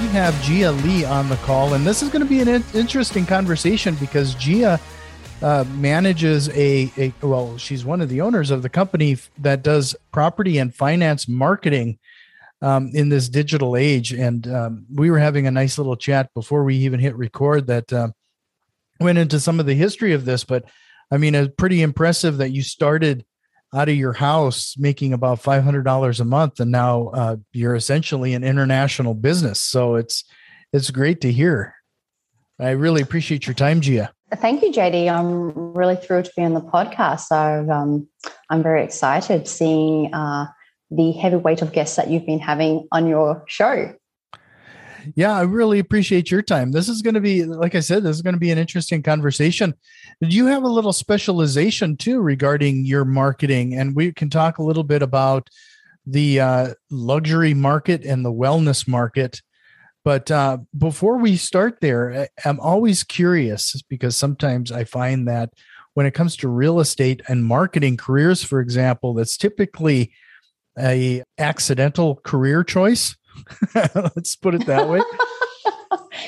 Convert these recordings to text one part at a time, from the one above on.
We have Gia Le on the call, and this is going to be an interesting conversation because Gia uh, manages a, a, well, she's one of the owners of the company that does property and finance marketing um, in this digital age. And um, we were having a nice little chat before we even hit record that uh, went into some of the history of this. But I mean, it's pretty impressive that you started out of your house making about $500 a month. And now uh, you're essentially an international business. So it's it's great to hear. I really appreciate your time gia. Thank you jd i'm really thrilled to be on the podcast. So um, i'm very excited seeing uh, the heavyweight of guests that you've been having on your show yeah, I really appreciate your time. This is going to be, like I said, this is going to be an interesting conversation. You have a little specialization too regarding your marketing? And we can talk a little bit about the uh, luxury market and the wellness market. But uh, before we start there, I'm always curious because sometimes I find that when it comes to real estate and marketing careers, for example, that's typically a accidental career choice Let's put it that way.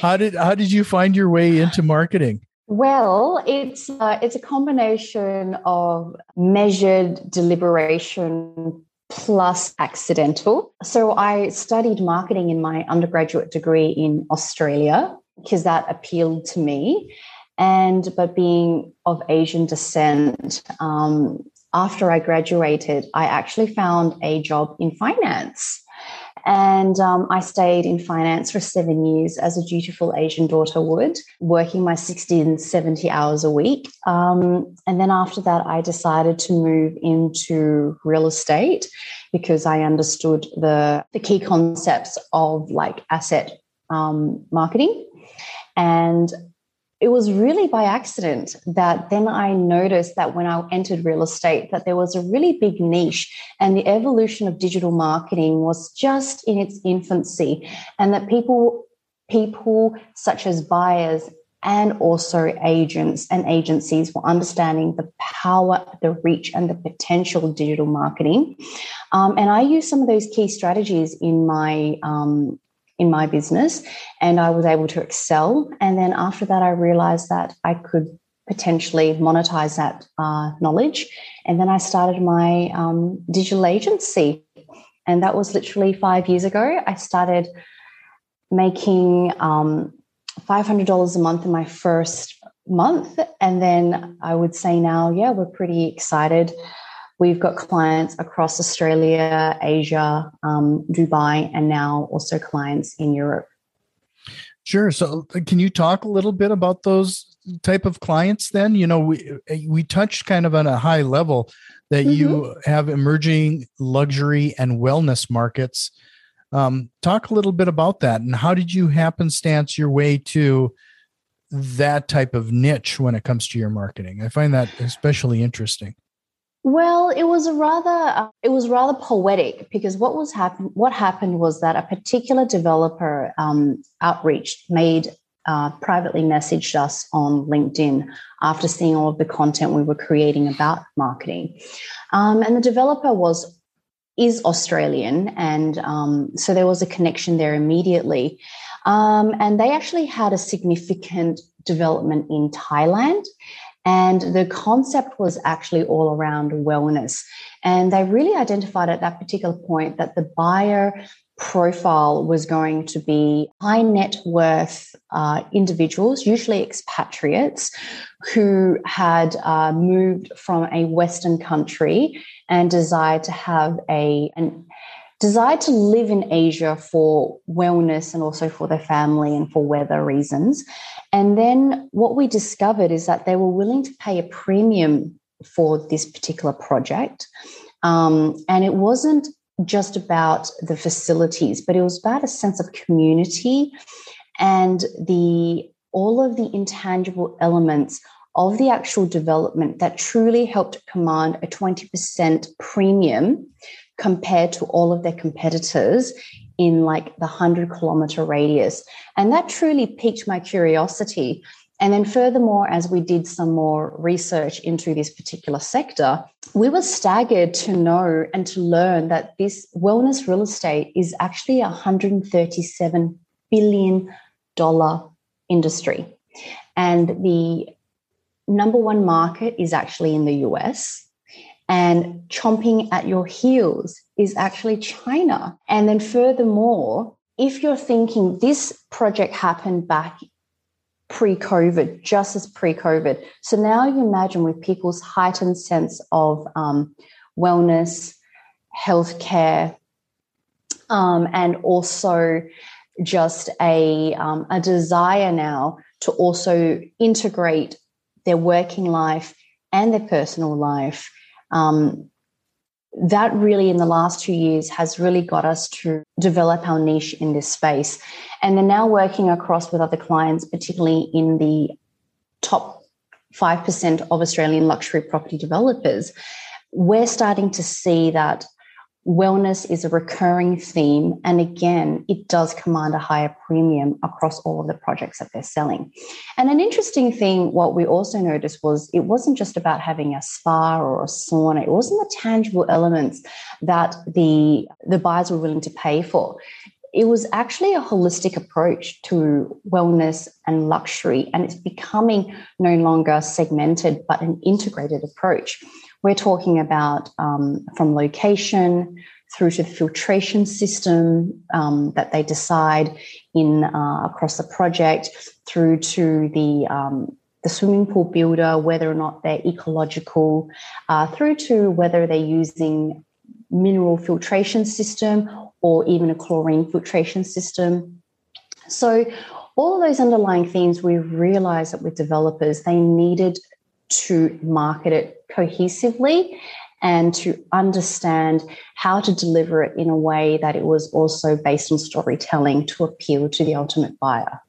how did how did you find your way into marketing? Well, it's uh, it's a combination of measured deliberation plus accidental. So I studied marketing in my undergraduate degree in Australia because that appealed to me. And but being of Asian descent, um, after I graduated, I actually found a job in finance. And um, I stayed in finance for seven years as a dutiful Asian daughter would, working my 60 and 70 hours a week. Um, and then after that, I decided to move into real estate because I understood the, the key concepts of like asset um, marketing. And it was really by accident that then I noticed that when I entered real estate that there was a really big niche and the evolution of digital marketing was just in its infancy and that people people such as buyers and also agents and agencies were understanding the power, the reach, and the potential of digital marketing. Um, and I use some of those key strategies in my um, in my business and I was able to excel. And then after that, I realized that I could potentially monetize that uh, knowledge. And then I started my um, digital agency. And that was literally five years ago. I started making um, $500 a month in my first month. And then I would say now, yeah, we're pretty excited We've got clients across Australia, Asia, um, Dubai, and now also clients in Europe. Sure. So, can you talk a little bit about those type of clients? Then, you know, we we touched kind of on a high level that mm-hmm. you have emerging luxury and wellness markets. Um, talk a little bit about that, and how did you happenstance your way to that type of niche when it comes to your marketing? I find that especially interesting. Well, it was rather uh, it was rather poetic because what was happen what happened was that a particular developer um, outreach made uh, privately messaged us on LinkedIn after seeing all of the content we were creating about marketing, um, and the developer was is Australian, and um, so there was a connection there immediately, um, and they actually had a significant development in Thailand. And the concept was actually all around wellness. And they really identified at that particular point that the buyer profile was going to be high net worth uh, individuals, usually expatriates, who had uh, moved from a Western country and desired to have a an desired to live in Asia for wellness and also for their family and for weather reasons. And then what we discovered is that they were willing to pay a premium for this particular project. Um, and it wasn't just about the facilities, but it was about a sense of community and the all of the intangible elements of the actual development that truly helped command a 20% premium compared to all of their competitors in like the 100 kilometer radius. And that truly piqued my curiosity. And then, furthermore, as we did some more research into this particular sector, we were staggered to know and to learn that this wellness real estate is actually a $137 billion industry. And the number one market is actually in the US. And chomping at your heels is actually China. And then, furthermore, if you're thinking this project happened back pre COVID, just as pre COVID. So now you imagine with people's heightened sense of um, wellness, healthcare, um, and also just a, um, a desire now to also integrate their working life and their personal life. Um, that really, in the last two years, has really got us to develop our niche in this space. And then now working across with other clients, particularly in the top 5% of Australian luxury property developers, we're starting to see that wellness is a recurring theme. And again, it does command a higher premium across all of the projects that they're selling. And an interesting thing, what we also noticed was it wasn't just about having a spa or a sauna, it wasn't the tangible elements that the, the buyers were willing to pay for. It was actually a holistic approach to wellness and luxury, and it's becoming no longer segmented, but an integrated approach. We're talking about um, from location through to filtration system um, that they decide in uh, across the project, through to the um, the swimming pool builder, whether or not they're ecological, uh, through to whether they're using mineral filtration system or even a chlorine filtration system. So all of those underlying themes, we realized that with developers, they needed to market it cohesively and to understand how to deliver it in a way that it was also based on storytelling to appeal to the ultimate buyer.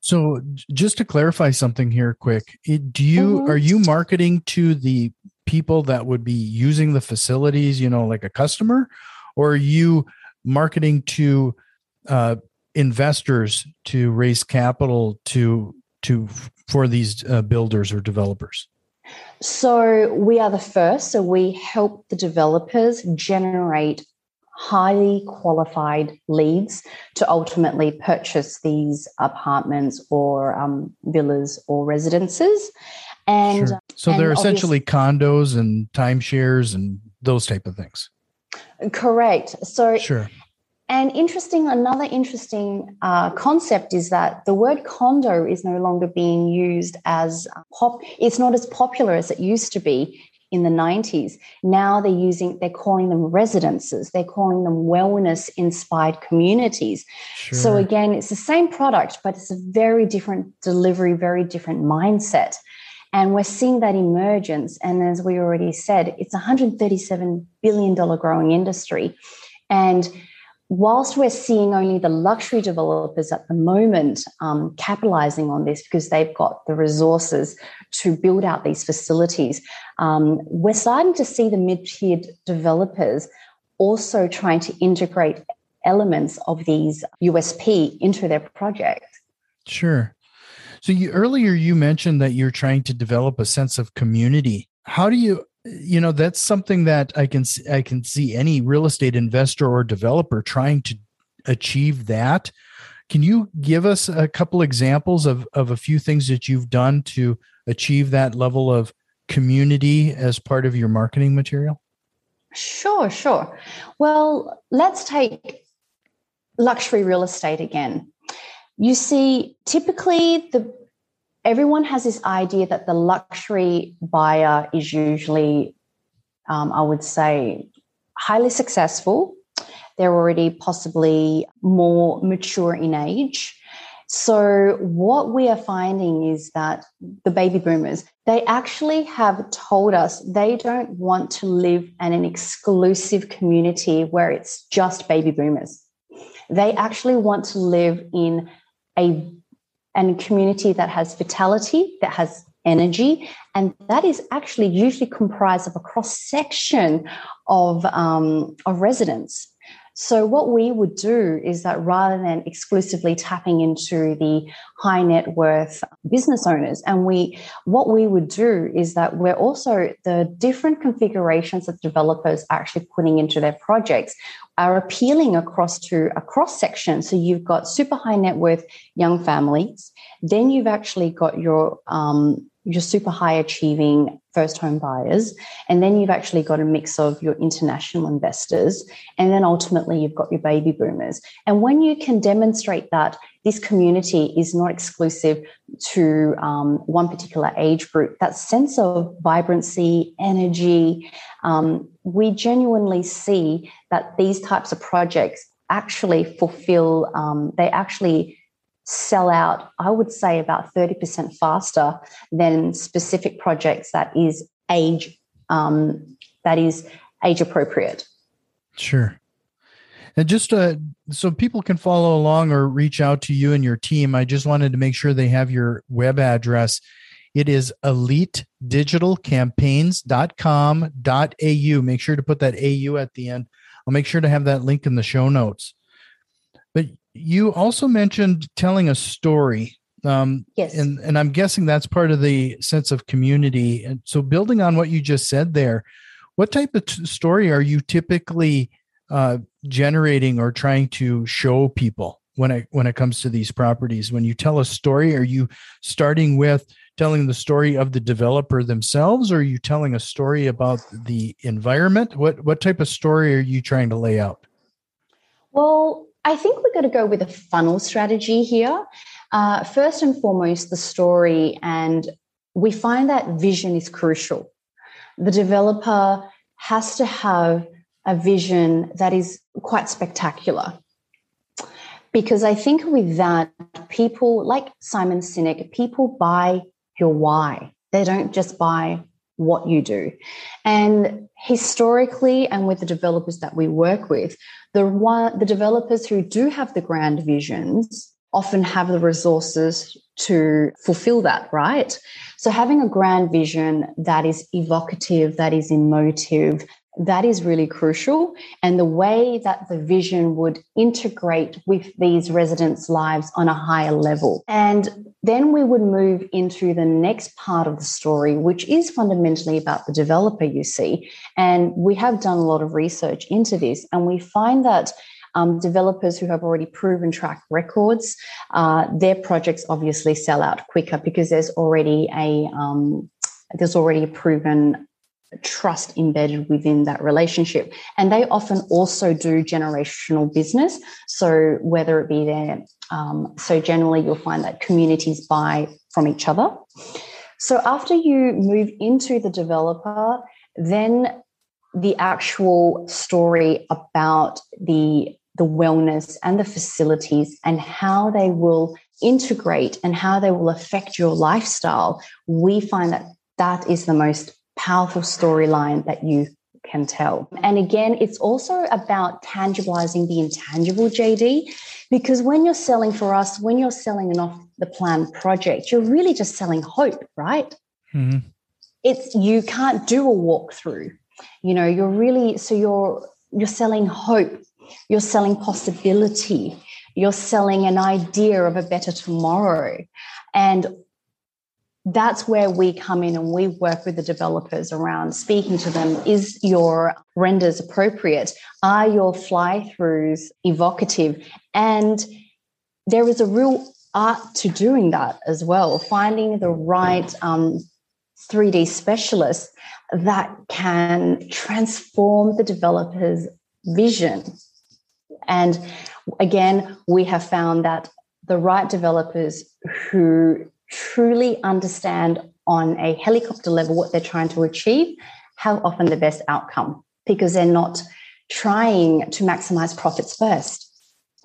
So, just to clarify something here, quick, do you mm-hmm. are you marketing to the people that would be using the facilities, you know, like a customer, or are you marketing to uh, investors to raise capital to to for these uh, builders or developers? So we are the first. So we help the developers generate highly qualified leads to ultimately purchase these apartments or um, villas or residences. And sure. so and they're essentially condos and timeshares and those type of things. Correct. So sure. And interesting, another interesting uh, concept is that the word condo is no longer being used as pop. It's not as popular as it used to be in the 90s. Now they're using, they're calling them residences. They're calling them wellness inspired communities. Sure. So again, it's the same product, but it's a very different delivery, very different mindset. And we're seeing that emergence. And as we already said, it's a $137 billion growing industry. And whilst we're seeing only the luxury developers at the moment um, capitalizing on this because they've got the resources to build out these facilities, um, we're starting to see the mid tiered developers also trying to integrate elements of these USP into their project. Sure. So you earlier you mentioned that you're trying to develop a sense of community. How do you you know that's something that i can i can see any real estate investor or developer trying to achieve that. Can you give us a couple examples of of a few things that you've done to achieve that level of community as part of your marketing material? Sure sure. Well let's take luxury real estate again. You see typically the everyone has this idea that the luxury buyer is usually, um, I would say, highly successful. They're already possibly more mature in age. So, what we are finding is that the baby boomers, they actually have told us they don't want to live in an exclusive community where it's just baby boomers. They actually want to live in a and community that has vitality, that has energy, and that is actually usually comprised of a cross section of um, of residents. So, what we would do is that rather than exclusively tapping into the high net worth business owners, and we, what we would do is that we're also the different configurations that developers are actually putting into their projects are appealing across to a cross section. So, you've got super high net worth young families, then you've actually got your um, your super high achieving first home buyers. And then you've actually got a mix of your international investors. And then ultimately, you've got your baby boomers. And when you can demonstrate that this community is not exclusive to um, one particular age group, that sense of vibrancy, energy, um, we genuinely see that these types of projects actually fulfill, um, they actually sell out, I would say, about 30% faster than specific projects that is age um, that is age appropriate. Sure. And just uh, so people can follow along or reach out to you and your team, I just wanted to make sure they have your web address. It is elitedigitalcampaigns.com.au. Make sure to put that AU at the end. I'll make sure to have that link in the show notes. But you also mentioned telling a story. Um, yes. And, and I'm guessing that's part of the sense of community. And so, building on what you just said there, what type of t- story are you typically uh, generating or trying to show people when it when it comes to these properties? When you tell a story, are you starting with telling the story of the developer themselves, or are you telling a story about the environment? What what type of story are you trying to lay out? Well, I think we're going to go with a funnel strategy here. Uh, first and foremost, the story, and we find that vision is crucial. The developer has to have a vision that is quite spectacular. Because I think with that, people like Simon Sinek, people buy your why. They don't just buy what you do. And historically, and with the developers that we work with, the one the developers who do have the grand visions often have the resources to fulfill that, right? So having a grand vision that is evocative, that is emotive, that is really crucial. And the way that the vision would integrate with these residents' lives on a higher level. And then we would move into the next part of the story, which is fundamentally about the developer, you see. And we have done a lot of research into this, and we find that. Um, developers who have already proven track records, uh, their projects obviously sell out quicker because there's already a um, there's already a proven trust embedded within that relationship. And they often also do generational business. So whether it be there, um, so generally you'll find that communities buy from each other. So after you move into the developer, then the actual story about the the wellness and the facilities and how they will integrate and how they will affect your lifestyle we find that that is the most powerful storyline that you can tell. And again, it's also about tangibilizing the intangible, JD, because when you're selling for us, when you're selling an off the plan project, you're really just selling hope, right? Mm-hmm. It's you can't do a walkthrough. You know, you're really so you're you're selling hope, you're selling possibility, you're selling an idea of a better tomorrow. And that's where we come in and we work with the developers around speaking to them. Is your renders appropriate? Are your fly throughs evocative? And there is a real art to doing that as well, finding the right um, 3D specialist that can transform the developer's vision. And again, we have found that the right developers who truly understand on a helicopter level what they're trying to achieve, have often the best outcome because they're not trying to maximize profits first.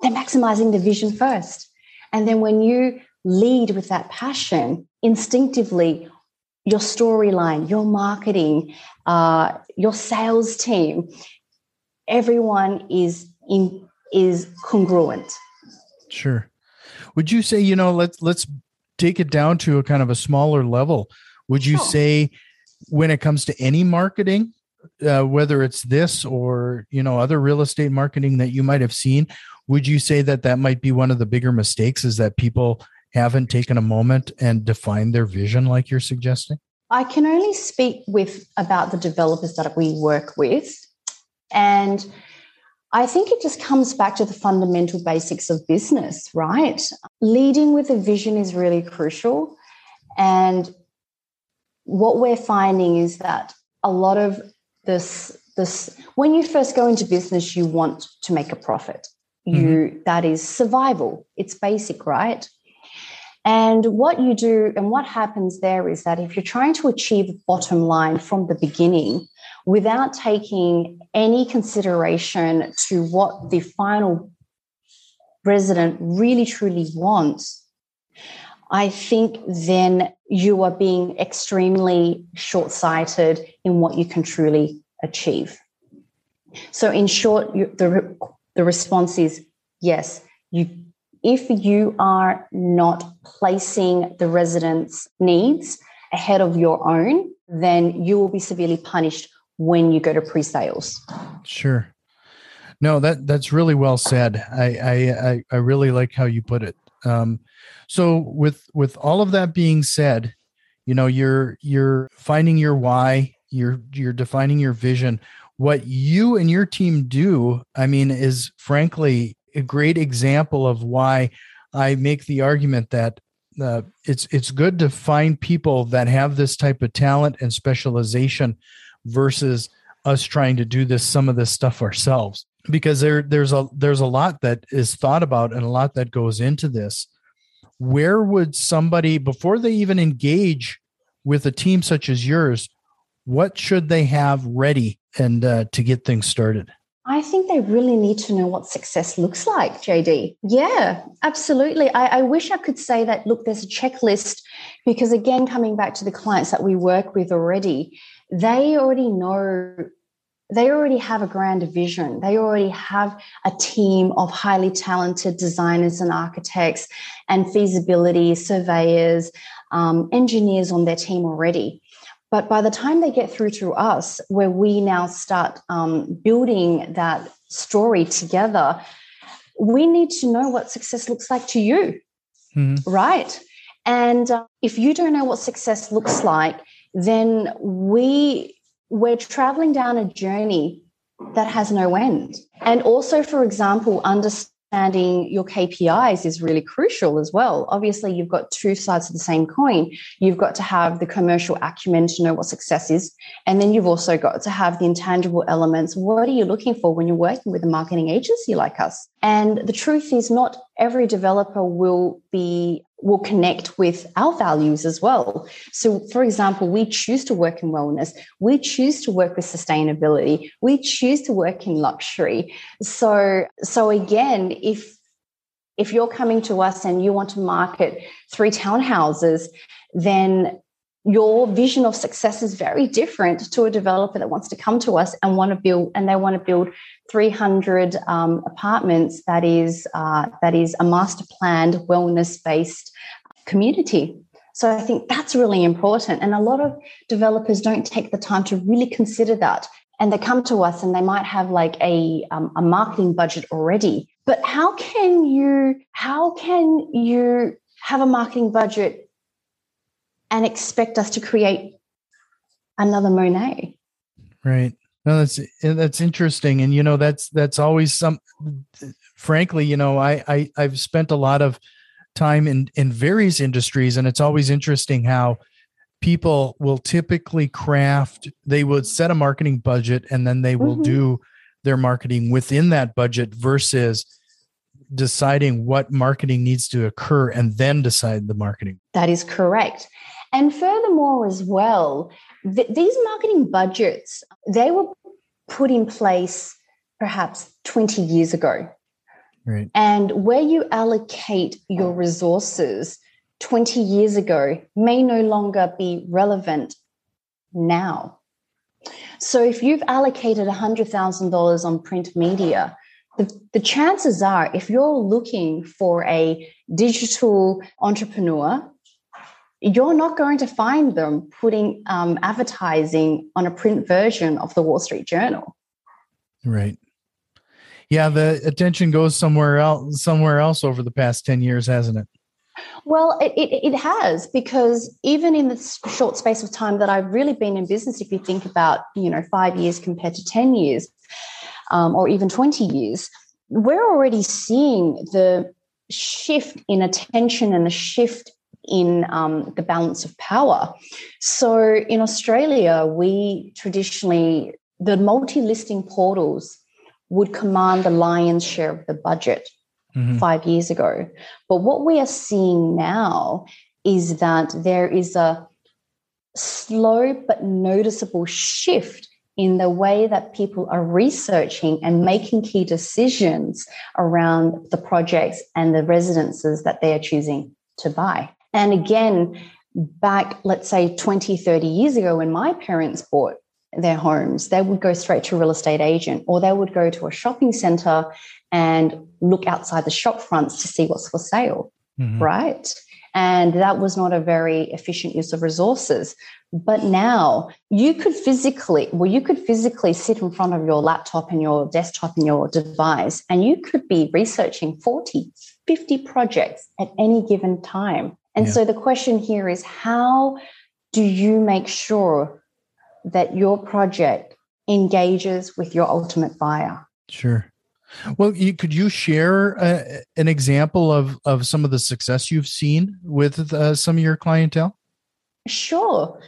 They're maximizing the vision first. And then when you lead with that passion, instinctively, your storyline, your marketing, uh, your sales team, everyone is in is congruent. Sure. Would you say, you know, let's let's take it down to a kind of a smaller level. Would you say when it comes to any marketing, uh, whether it's this or you know other real estate marketing that you might have seen, would you say that that might be one of the bigger mistakes is that people haven't taken a moment and defined their vision like you're suggesting? I can only speak with about the developers that we work with and I think it just comes back to the fundamental basics of business, right? Leading with a vision is really crucial and what we're finding is that a lot of this this when you first go into business you want to make a profit you mm-hmm. that is survival it's basic right and what you do and what happens there is that if you're trying to achieve bottom line from the beginning without taking any consideration to what the final resident really truly wants I think then you are being extremely short sighted in what you can truly achieve. So, in short, the, the response is yes, you, if you are not placing the residents' needs ahead of your own, then you will be severely punished when you go to pre sales. Sure. No, that that's really well said. I, I I really like how you put it. Um, so with with all of that being said, you know, you're you're finding your why, you're you're defining your vision. What you and your team do, I mean, is frankly a great example of why I make the argument that uh, it's it's good to find people that have this type of talent and specialization versus us trying to do this some of this stuff ourselves because there there's a there's a lot that is thought about and a lot that goes into this where would somebody before they even engage with a team such as yours what should they have ready and uh, to get things started I think they really need to know what success looks like, JD. Yeah, absolutely. I, I, wish I could say that, look, there's a checklist, because again, coming back to the clients that we work with already, they already know they already have a grand vision. They already have a team of highly talented designers and architects and feasibility surveyors, um, engineers on their team already. But by the time they get through to us, where we now start um, building that story together, we need to know what success looks like to you, mm-hmm. right? And uh, if you don't know what success looks like, then we we're traveling down a journey that has no end. And also, for example, understanding your KPIs is really crucial as well. Obviously, you've got two sides of the same coin. You've got to have the commercial acumen to know what success is. And then you've also got to have the intangible elements. What are you looking for when you're working with a marketing agency like us? And the truth is, not every developer will be will connect with our values as well. So, for example, we choose to work in wellness, we choose to work with sustainability, we choose to work in luxury. So, so again, if if you're coming to us and you want to market three townhouses, then your vision of success is very different to a developer that wants to come to us and want to build and they want to build 300 um, apartments that is uh, that is a master planned wellness based community. So i think that's really important and a lot of developers don't take the time to really consider that. And they come to us and they might have like a, um, a marketing budget already. But how can you how can you have a marketing budget and expect us to create another Monet. Right. No, that's that's interesting, and you know that's that's always some. Frankly, you know, I, I I've spent a lot of time in in various industries, and it's always interesting how people will typically craft. They would set a marketing budget, and then they will mm-hmm. do their marketing within that budget versus deciding what marketing needs to occur and then decide the marketing. That is correct. And furthermore, as well, th- these marketing budgets, they were put in place perhaps 20 years ago. Right. And where you allocate your resources 20 years ago may no longer be relevant now. So if you've allocated $100,000 on print media the, the chances are if you're looking for a digital entrepreneur you're not going to find them putting um, advertising on a print version of the Wall Street Journal. Right. Yeah, the attention goes somewhere else. Somewhere else over the past ten years, hasn't it? Well, it, it, it has because even in the short space of time that I've really been in business, if you think about you know five years compared to ten years, um, or even twenty years, we're already seeing the shift in attention and the shift in um, the balance of power. So in Australia, we traditionally, the multi listing portals would command the lion's share of the budget mm-hmm. five years ago. But what we are seeing now is that there is a slow but noticeable shift in the way that people are researching and making key decisions around the projects and the residences that they are choosing to buy. And again, back, let's say 20, 30 years ago, when my parents bought their homes, they would go straight to a real estate agent or they would go to a shopping center and look outside the shop fronts to see what's for sale, mm-hmm. right? And that was not a very efficient use of resources. But now you could physically, well, you could physically sit in front of your laptop and your desktop and your device, and you could be researching 40, 50 projects at any given time. And yeah. so the question here is how do you make sure that your project engages with your ultimate buyer? Sure. Well, you, could you share uh, an example of, of some of the success you've seen with uh, some of your clientele? Sure.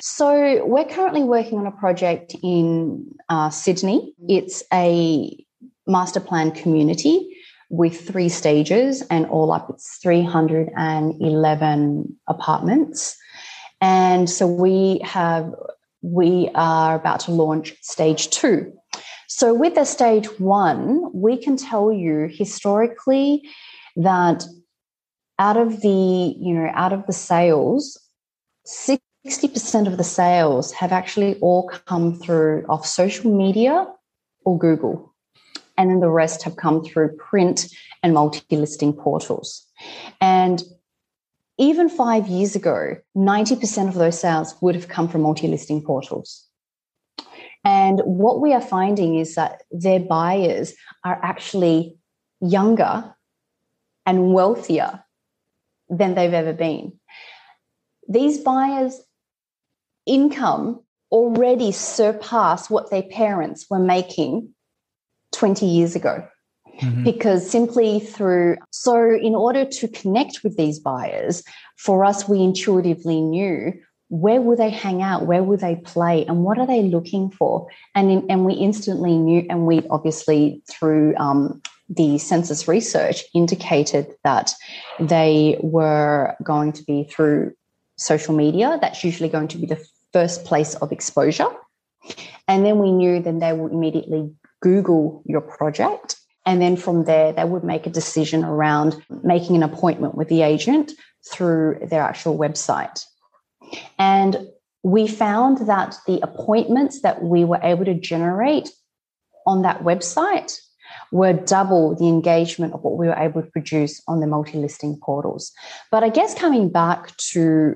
So, we're currently working on a project in uh, Sydney. It's a master plan community with three stages, and all up it's 311 apartments. And so we have we are about to launch stage two. So with the stage one, we can tell you historically that out of the you know out of the sales 60% of the sales have actually all come through off social media or google and then the rest have come through print and multi listing portals. And even five years ago, 90% of those sales would have come from multi listing portals. And what we are finding is that their buyers are actually younger and wealthier than they've ever been. These buyers' income already surpass what their parents were making 20 years ago. Mm-hmm. Because simply through, so in order to connect with these buyers, for us, we intuitively knew where will they hang out, where will they play, and what are they looking for? And, in, and we instantly knew, and we obviously, through um, the census research, indicated that they were going to be through social media. That's usually going to be the first place of exposure. And then we knew then they will immediately Google your project. And then from there, they would make a decision around making an appointment with the agent through their actual website. And we found that the appointments that we were able to generate on that website were double the engagement of what we were able to produce on the multi listing portals. But I guess coming back to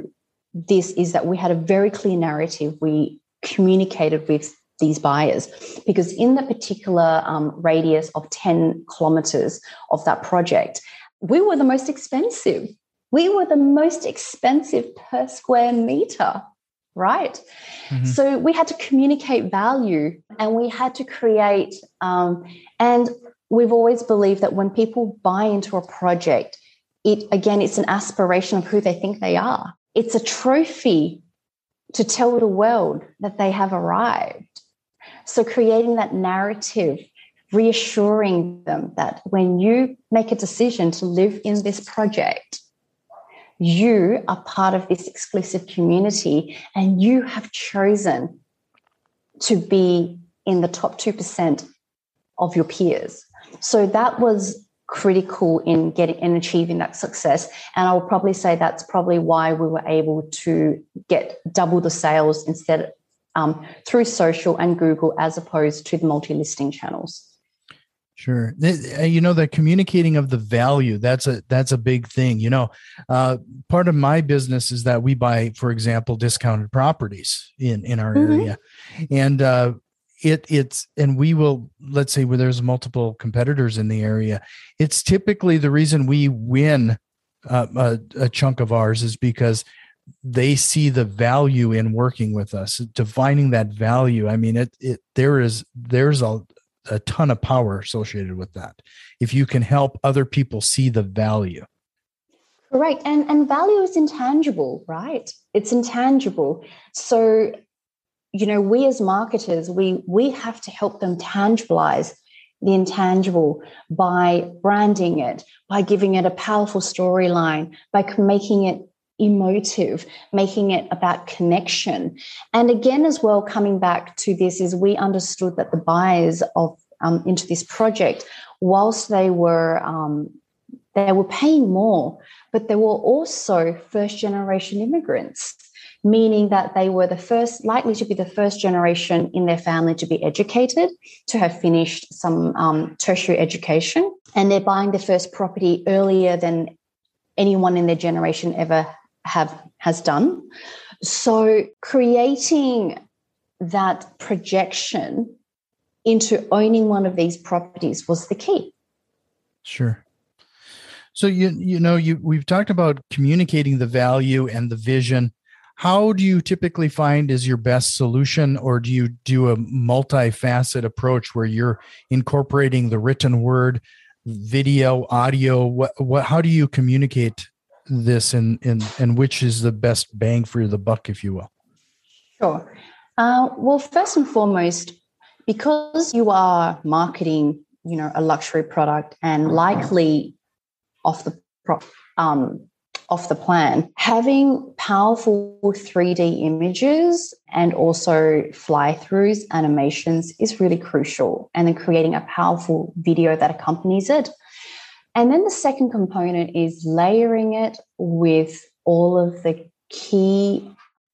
this is that we had a very clear narrative. We communicated with these buyers because in the particular um, radius of 10 kilometers of that project we were the most expensive. We were the most expensive per square meter right? Mm-hmm. so we had to communicate value and we had to create um, and we've always believed that when people buy into a project it again it's an aspiration of who they think they are. It's a trophy to tell the world that they have arrived so creating that narrative, reassuring them that when you make a decision to live in this project, you are part of this exclusive community and you have chosen to be in the top 2% of your peers. So that was critical in getting and achieving that success. And I will probably say that's probably why we were able to get double the sales instead um, through social and Google as opposed to the multi listing channels. Sure. Uh, you know, the communicating of the value, that's a that's a big thing. You know, uh, part of my business is that we buy, for example, discounted properties in in our mm-hmm. area. And uh it it's and we will let's say where there's multiple competitors in the area, it's typically the reason we win uh, a, a chunk of ours is because they see the value in working with us defining that value. I mean it, it there is there's a, a ton of power associated with that if you can help other people see the value. Right and and value is intangible right? It's intangible. So you know we as marketers we we have to help them tangibilize the intangible by branding it by giving it a powerful storyline by making it emotive, making it about connection. And again, as well, coming back to this, is we understood that the buyers of um, into this project, whilst they were um, they were paying more, but they were also first generation immigrants, meaning that they were the first, likely to be the first generation in their family to be educated, to have finished some um, tertiary education, and they're buying the first property earlier than anyone in their generation ever have has done. So creating that projection into owning one of these properties was the key. Sure. So you you know you we've talked about communicating the value and the vision. How do you typically find is your best solution, or do you do a multifaceted approach where you're incorporating the written word, video, audio? What what? How do you communicate this and and and which is the best bang for the buck if you will? Sure. Uh, well first and foremost because you are marketing you know a luxury product and likely off the um, off the plan having powerful 3d images and also fly throughs animations is really crucial and then creating a powerful video that accompanies it and then the second component is layering it with all of the key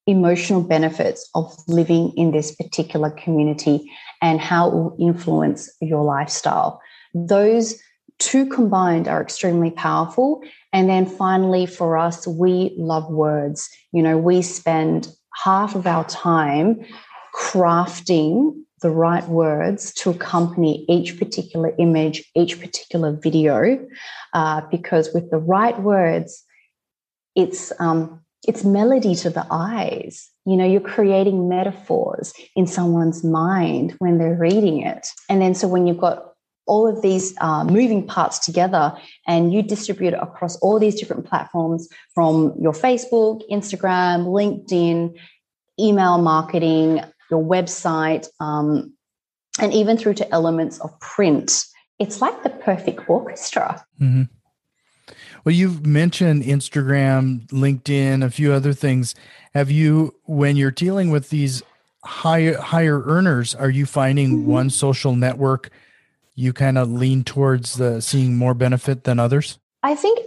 emotional benefits of living in this particular community and how it will influence your lifestyle. Those two combined are extremely powerful. And then finally, for us, we love words. You know, we spend half of our time crafting the right words to accompany each particular image, each particular video, uh, because with the right words, it's um, it's melody to the eyes. You know, you're creating metaphors in someone's mind when they're reading it, and then so when you've got all of these uh, moving parts together and you distribute it across all these different platforms from your Facebook, Instagram, LinkedIn, email marketing, your website, um, and even through to elements of print. It's like the perfect orchestra. Mm-hmm. Well, you've mentioned Instagram, LinkedIn, a few other things. Have you, when you're dealing with these higher higher earners, are you finding mm-hmm. one social network you kind of lean towards the seeing more benefit than others? I think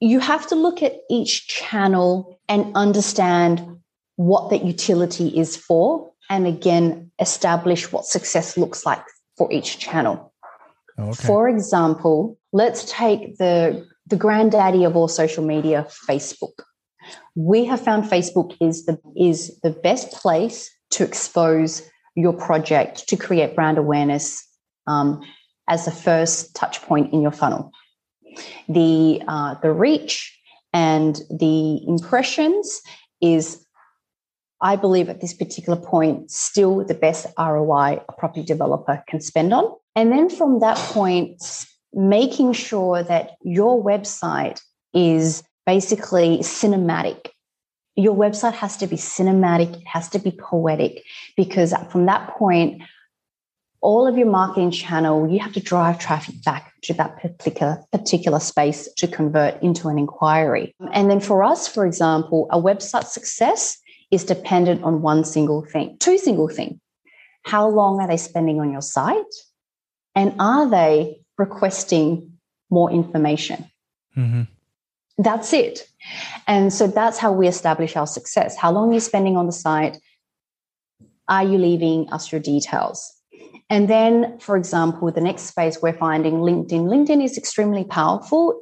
you have to look at each channel and understand what that utility is for, and again, establish what success looks like for each channel. Okay. For example, let's take the, the granddaddy of all social media, Facebook. We have found Facebook is the, is the best place to expose your project, to create brand awareness um, as the first touch point in your funnel. The, uh, the reach and the impressions is I believe at this particular point, still the best ROI a property developer can spend on. And then from that point, making sure that your website is basically cinematic. Your website has to be cinematic, it has to be poetic, because from that point, all of your marketing channel, you have to drive traffic back to that particular, particular space to convert into an inquiry. And then for us, for example, a website success is dependent on one single thing, two single thing. How long are they spending on your site? And are they requesting more information? Mm-hmm. That's it. And so that's how we establish our success. How long are you spending on the site? Are you leaving us your details? And then, for example, the next space we're finding LinkedIn. LinkedIn is extremely powerful.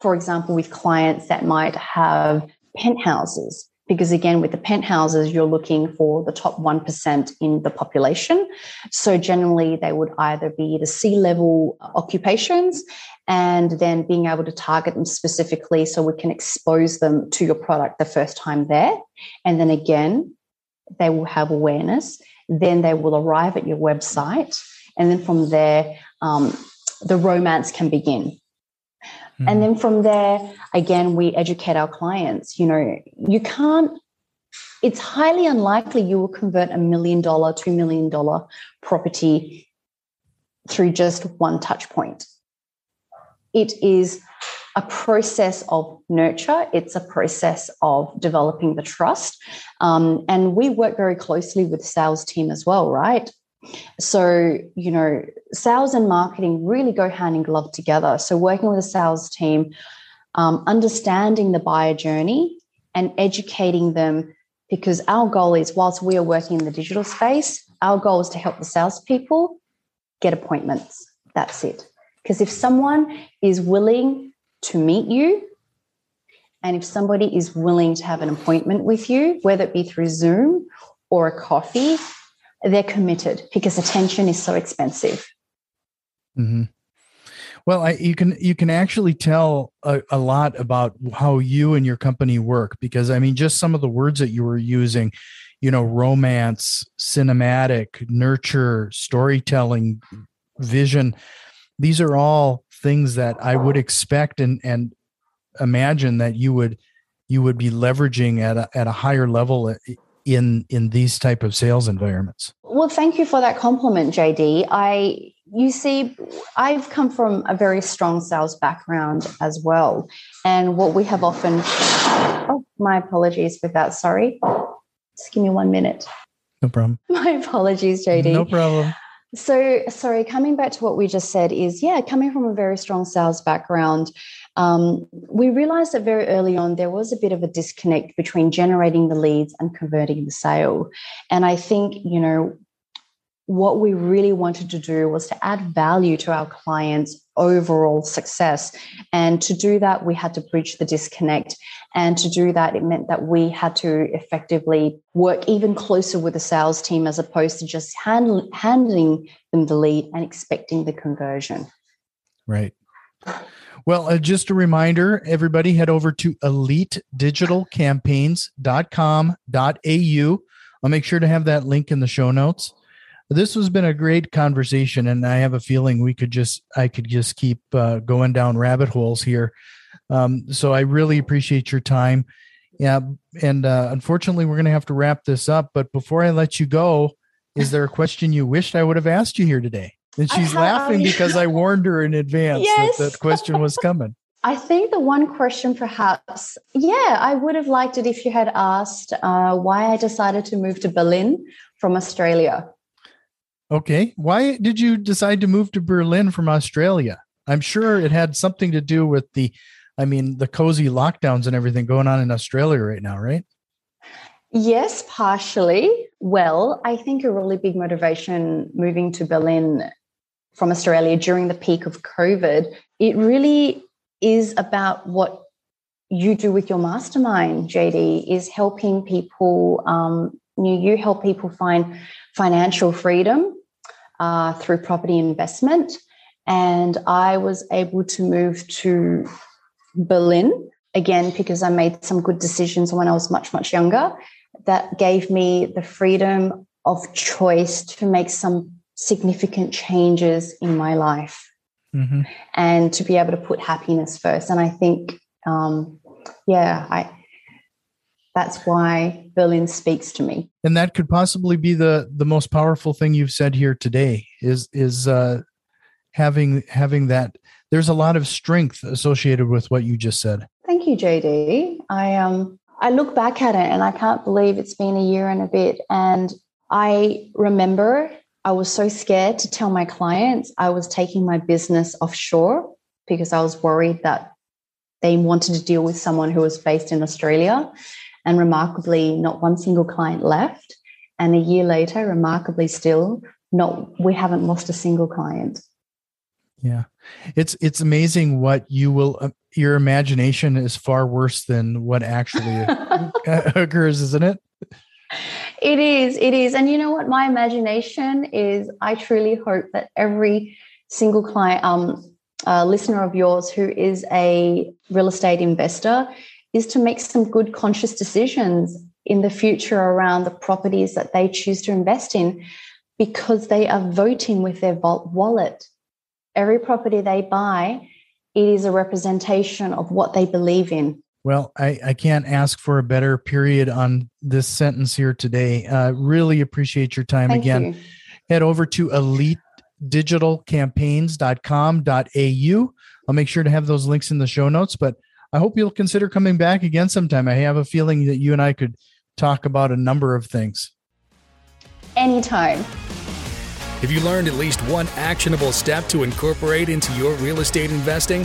For example, with clients that might have penthouses, because again, with the penthouses, you're looking for the top 1% in the population. So generally, they would either be the C level occupations and then being able to target them specifically so we can expose them to your product the first time there. And then again, they will have awareness. Then they will arrive at your website. And then from there, um, the romance can begin. Mm-hmm. And then from there, again, we educate our clients. You know, you can't, it's highly unlikely you will convert a million dollar, two million dollar property through just one touch point it is a process of nurture. It's a process of developing the trust. Um, and we work very closely with sales team as well, right? So, you know, sales and marketing really go hand in glove together. So, working with a sales team, um, understanding the buyer journey and educating them because our goal is, whilst we are working in the digital space, our goal is to help the salespeople get appointments. That's it. Because if someone is willing to meet you, and if somebody is willing to have an appointment with you, whether it be through Zoom or a coffee, they're committed because attention is so expensive. Mm-hmm. Well, I, you can you can actually tell a, a, lot about how you and your company work because I mean, just some of the words that you were using, you know, romance, cinematic, nurture, storytelling, vision these are all things that I would expect and and imagine that you would you would be leveraging at a, at a higher level in in these type of sales environments. Well, thank you for that compliment, JD. I you see, I've come from a very strong sales background as well, and what we have often. Oh, my apologies with that. Sorry. Just give me one minute. No problem. My apologies, JD. No problem. So, sorry, coming back to what we just said is, yeah, coming from a very strong sales background, um, we realized that very early on there was a bit of a disconnect between generating the leads and converting the sale. And I think, you know, what we really wanted to do was to add value to our clients' overall success. And to do that, we had to bridge the disconnect. And to do that, it meant that we had to effectively work even closer with the sales team as opposed to just handing them the lead and expecting the conversion. Right. Well, uh, just a reminder everybody head over to elitedigitalcampaigns.com.au. I'll make sure to have that link in the show notes. This has been a great conversation and i have a feeling we could just i could just keep uh, going down rabbit holes here. Um, so i really appreciate your time. Yeah and uh, unfortunately we're going to have to wrap this up but before i let you go is there a question you wished i would have asked you here today and she's laughing because i warned her in advance yes. that that question was coming I think the one question, perhaps, yeah, I would have liked it if you had asked uh, why I decided to move to Berlin from Australia. Okay. Why did you decide to move to Berlin from Australia? I'm sure it had something to do with the, I mean, the cozy lockdowns and everything going on in Australia right now, right? Yes, partially. Well, I think a really big motivation moving to Berlin from Australia during the peak of COVID, it really is about what you do with your mastermind, JD, is helping people, um, you, you help people find financial freedom uh, through property investment. And I was able to move to Berlin again because I made some good decisions when I was much, much younger. That gave me the freedom of choice to make some significant changes in my life mm-hmm. and to be able to put happiness first. And I think, um, yeah, I that's why Berlin speaks to me. And that could possibly be the the most powerful thing you've said here today is is uh, having having that. There's a lot of strength associated with what you just said. Thank you, JD. I um I look back at it and I can't believe it's been a year and a bit. And I remember I was so scared to tell my clients I was taking my business offshore because I was worried that they wanted to deal with someone who was based in Australia. And remarkably, not one single client left. And a year later, remarkably still, not we haven't lost a single client. Yeah, it's it's amazing what you will. Uh, your imagination is far worse than what actually occurs, isn't it? It is. It is. And you know what? My imagination is. I truly hope that every single client, um, uh, listener of yours who is a real estate investor, is to make some good conscious decisions in the future around the properties that they choose to invest in because they are voting with their wallet. Every property they buy, it is a representation of what they believe in. Well, I, I can't ask for a better period on this sentence here today. Uh, really appreciate your time Thank again. You. Head over to elitedigitalcampaigns.com.au. I'll make sure to have those links in the show notes, but I hope you'll consider coming back again sometime. I have a feeling that you and I could talk about a number of things. Anytime. Have you learned at least one actionable step to incorporate into your real estate investing?